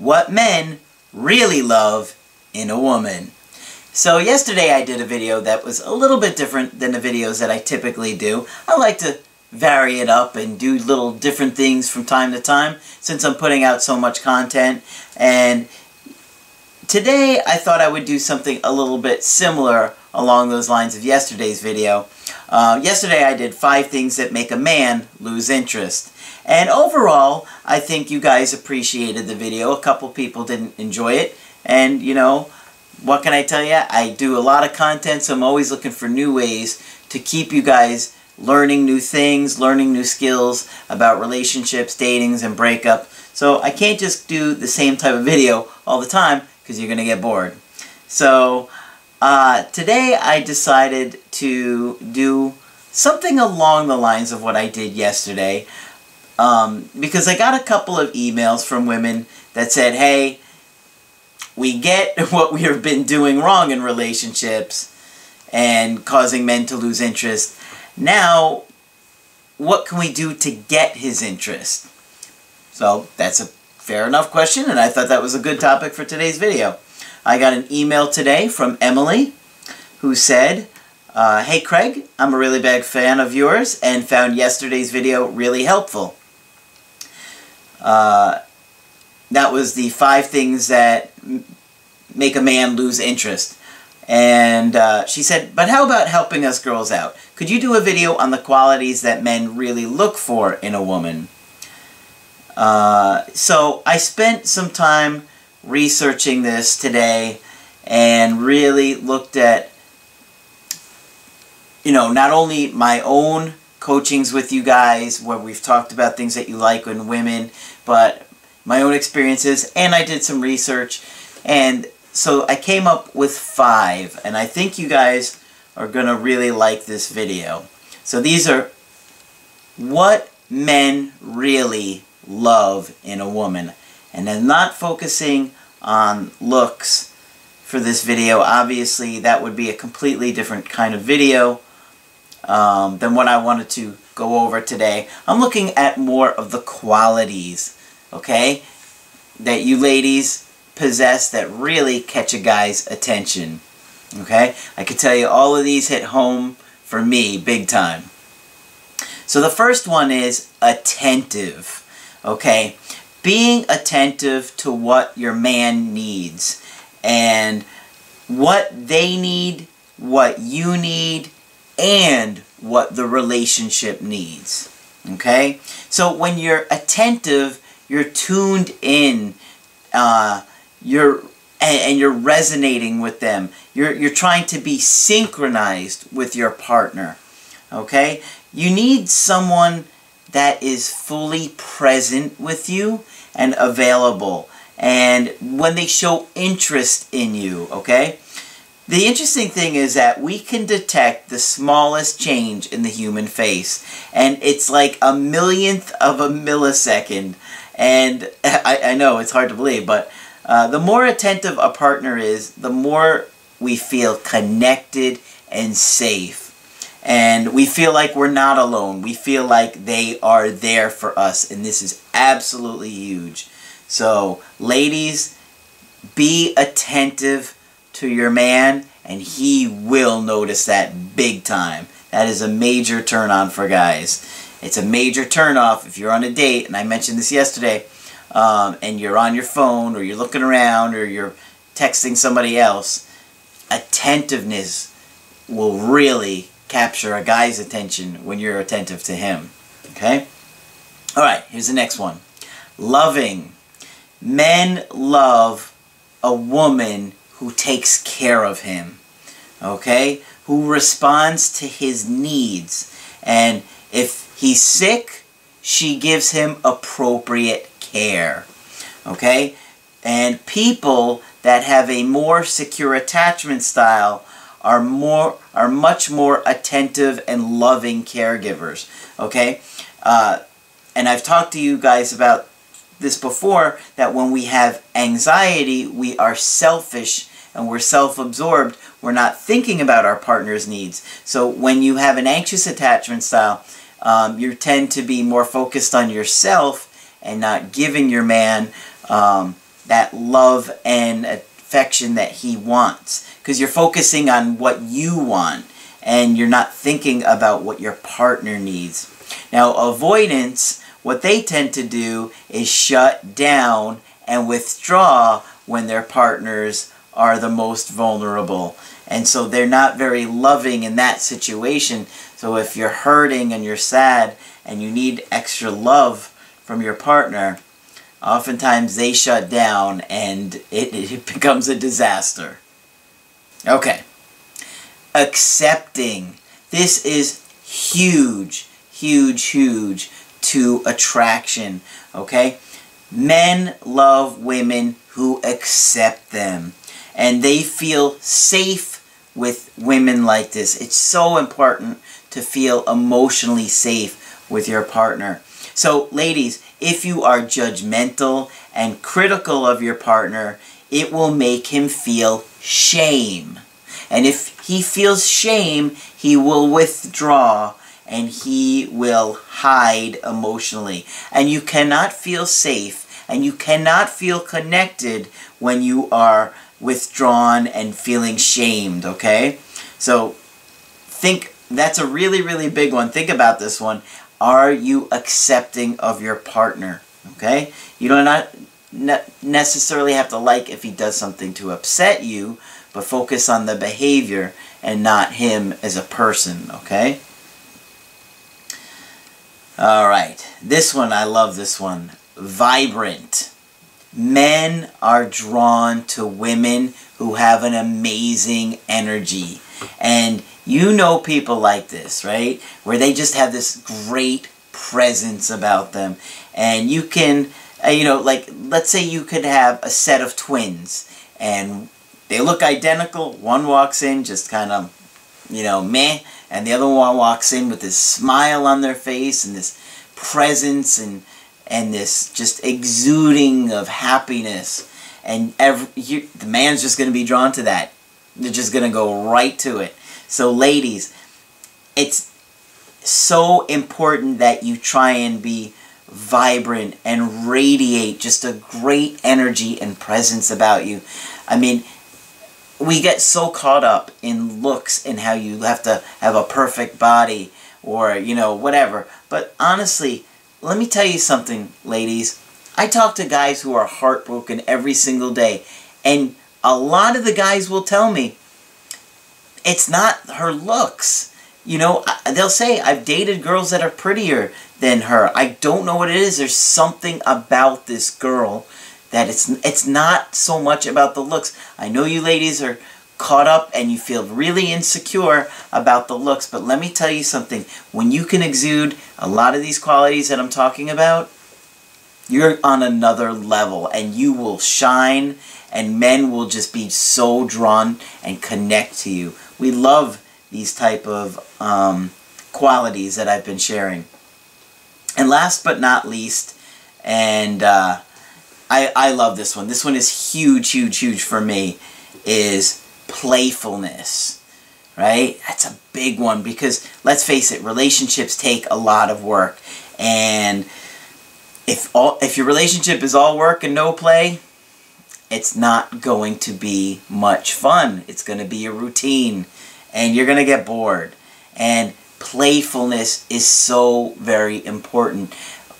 what men really love in a woman. So yesterday I did a video that was a little bit different than the videos that I typically do. I like to vary it up and do little different things from time to time since I'm putting out so much content. And today I thought I would do something a little bit similar along those lines of yesterday's video. Uh, yesterday I did five things that make a man lose interest. And overall, I think you guys appreciated the video. A couple people didn't enjoy it. And, you know, what can I tell you? I do a lot of content, so I'm always looking for new ways to keep you guys learning new things, learning new skills about relationships, datings, and breakup. So I can't just do the same type of video all the time because you're going to get bored. So uh, today I decided to do something along the lines of what I did yesterday um, because I got a couple of emails from women that said, hey, we get what we have been doing wrong in relationships and causing men to lose interest. Now, what can we do to get his interest? So that's a fair enough question, and I thought that was a good topic for today's video. I got an email today from Emily who said, uh, Hey Craig, I'm a really big fan of yours and found yesterday's video really helpful. Uh, that was the five things that make a man lose interest. And uh, she said, but how about helping us girls out? Could you do a video on the qualities that men really look for in a woman? Uh, so I spent some time researching this today and really looked at, you know, not only my own coachings with you guys where we've talked about things that you like in women, but my own experiences, and I did some research. And so I came up with five, and I think you guys are going to really like this video. So these are what men really love in a woman. And I'm not focusing on looks for this video. Obviously, that would be a completely different kind of video um, than what I wanted to go over today. I'm looking at more of the qualities, okay, that you ladies possess that really catch a guy's attention. Okay? I can tell you all of these hit home for me big time. So the first one is attentive. Okay? Being attentive to what your man needs and what they need, what you need, and what the relationship needs. Okay? So when you're attentive, you're tuned in, uh, you're and, you're resonating with them. You're, you're trying to be synchronized with your partner. Okay? You need someone that is fully present with you and available. And when they show interest in you, okay? The interesting thing is that we can detect the smallest change in the human face. And it's like a millionth of a millisecond. And I, I know it's hard to believe, but uh, the more attentive a partner is, the more we feel connected and safe and we feel like we're not alone. We feel like they are there for us, and this is absolutely huge. So, ladies, be attentive to your man, and he will notice that big time. That is a major turn on for guys. It's a major turn off if you're on a date, and I mentioned this yesterday, um, and you're on your phone, or you're looking around, or you're texting somebody else. Attentiveness will really capture a guy's attention when you're attentive to him. Okay? Alright, here's the next one. Loving. Men love a woman who takes care of him. Okay? Who responds to his needs. And if he's sick, she gives him appropriate care. Okay? And people that have a more secure attachment style are more are much more attentive and loving caregivers. Okay, uh, and I've talked to you guys about this before that when we have anxiety, we are selfish and we're self-absorbed. We're not thinking about our partner's needs. So when you have an anxious attachment style, um, you tend to be more focused on yourself and not giving your man um, that love and that he wants because you're focusing on what you want and you're not thinking about what your partner needs. Now, avoidance, what they tend to do is shut down and withdraw when their partners are the most vulnerable. And so they're not very loving in that situation. So if you're hurting and you're sad and you need extra love from your partner, oftentimes they shut down and it, it becomes a disaster. Okay. Accepting. This is huge, huge, huge to attraction. Okay? Men love women who accept them. And they feel safe with women like this. It's so important to feel emotionally safe with your partner. So, ladies, if you are judgmental and critical of your partner, it will make him feel shame. And if he feels shame, he will withdraw and he will hide emotionally. And you cannot feel safe and you cannot feel connected when you are withdrawn and feeling shamed, okay? So think that's a really, really big one. Think about this one. Are you accepting of your partner? Okay? You do not necessarily have to like if he does something to upset you, but focus on the behavior and not him as a person, okay? All right. This one, I love this one. Vibrant. Men are drawn to women who have an amazing energy. And you know people like this, right? Where they just have this great presence about them. And you can, uh, you know, like, let's say you could have a set of twins and they look identical. One walks in just kind of, you know, meh. And the other one walks in with this smile on their face and this presence and and this just exuding of happiness. And every, you, the man's just going to be drawn to that. They're just going to go right to it. So ladies, it's so important that you try and be vibrant and radiate just a great energy and presence about you. I mean, we get so caught up in looks and how you have to have a perfect body or, you know, whatever. But honestly, let me tell you something, ladies. I talk to guys who are heartbroken every single day, and a lot of the guys will tell me it's not her looks. You know, they'll say, I've dated girls that are prettier than her. I don't know what it is. There's something about this girl that it's it's not so much about the looks. I know you ladies are caught up and you feel really insecure about the looks, but let me tell you something. When you can exude a lot of these qualities that I'm talking about, you're on another level and you will shine and men will just be so drawn and connect to you. We love these type of um, qualities that I've been sharing. And last but not least, and uh, I, I love this one. This one is huge, huge, huge for me, is playfulness. Right? That's a big one because, let's face it, relationships take a lot of work. And if, all, if your relationship is all work and no play, it's not going to be much fun. It's going to be a routine and you're going to get bored. And playfulness is so very important.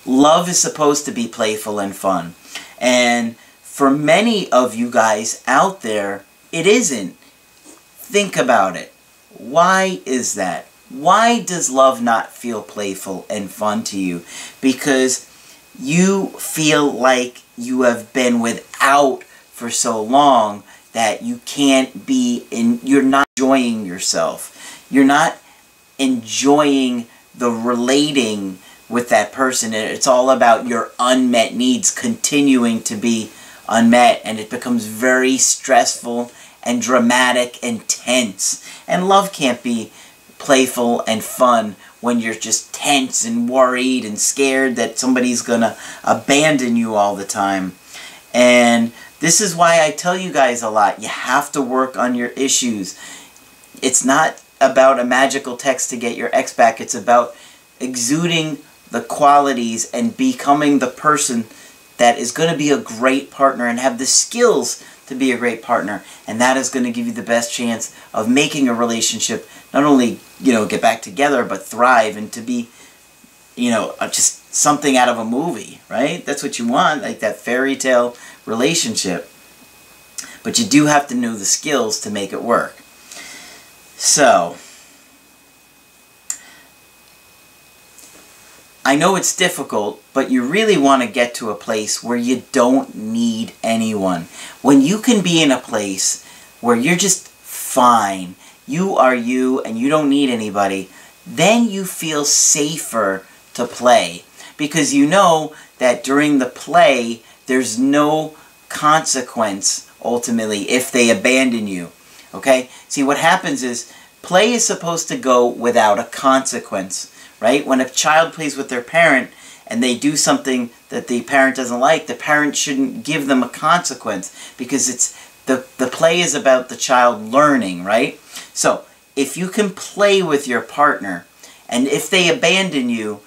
Love is supposed to be playful and fun. And for many of you guys out there, it isn't. Think about it. Why is that? Why does love not feel playful and fun to you? Because you feel like you have been without for so long that you can't be in, you're not enjoying yourself. You're not enjoying the relating with that person. and It's all about your unmet needs continuing to be unmet and it becomes very stressful and dramatic and tense. And love can't be playful and fun when you're just tense and worried and scared that somebody's gonna abandon you all the time. And this is why I tell you guys a lot. You have to work on your issues. It's not about a magical text to get your ex back. It's about exuding the qualities and becoming the person that is going to be a great partner and have the skills to be a great partner. And that is going to give you the best chance of making a relationship not only, you know, get back together, but thrive and to be, you know, uh, just something out of a movie, right? That's what you want, like that fairy tale relationship. But you do have to know the skills to make it work. So, I know it's difficult, but you really want to get to a place where you don't need anyone. When you can be in a place where you're just fine, you are you and you don't need anybody, then you feel safer to play. Because you know that during the play, there's no consequence ultimately if they abandon you. Okay? See, what happens is play is supposed to go without a consequence, right? When a child plays with their parent and they do something that the parent doesn't like, the parent shouldn't give them a consequence because it's the, the play is about the child learning, right? So, if you can play with your partner and if they abandon you,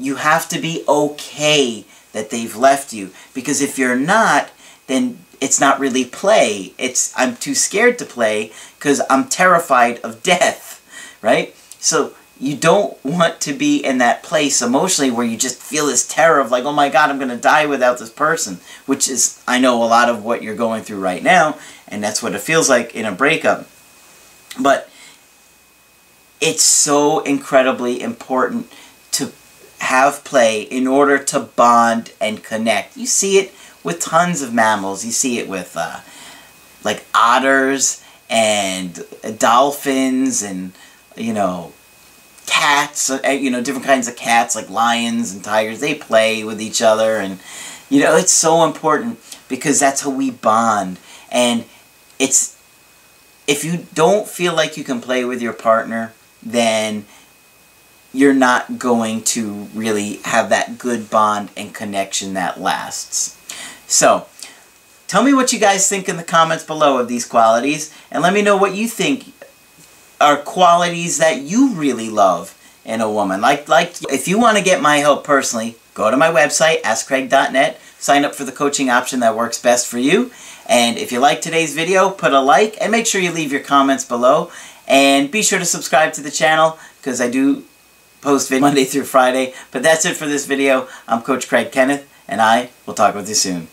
you have to be okay that they've left you because if you're not, then it's not really play. It's I'm too scared to play because I'm terrified of death, right? So you don't want to be in that place emotionally where you just feel this terror of like, oh my God, I'm going to die without this person, which is, I know, a lot of what you're going through right now, and that's what it feels like in a breakup. But it's so incredibly important have play in order to bond and connect. You see it with tons of mammals. You see it with uh, like otters and dolphins and you know cats. Uh, you know different kinds of cats like lions and tigers. They play with each other and you know it's so important because that's how we bond and it's if you don't feel like you can play with your partner then you're not going to really have that good bond and connection that lasts. So, tell me what you guys think in the comments below of these qualities, and let me know what you think are qualities that you really love in a woman. Like, like if you want to get my help personally, go to my website, askcraig.net, sign up for the coaching option that works best for you. And if you like today's video, put a like and make sure you leave your comments below. And be sure to subscribe to the channel because I do post Monday through Friday. But that's it for this video. I'm Coach Craig Kenneth, and I will talk with you soon.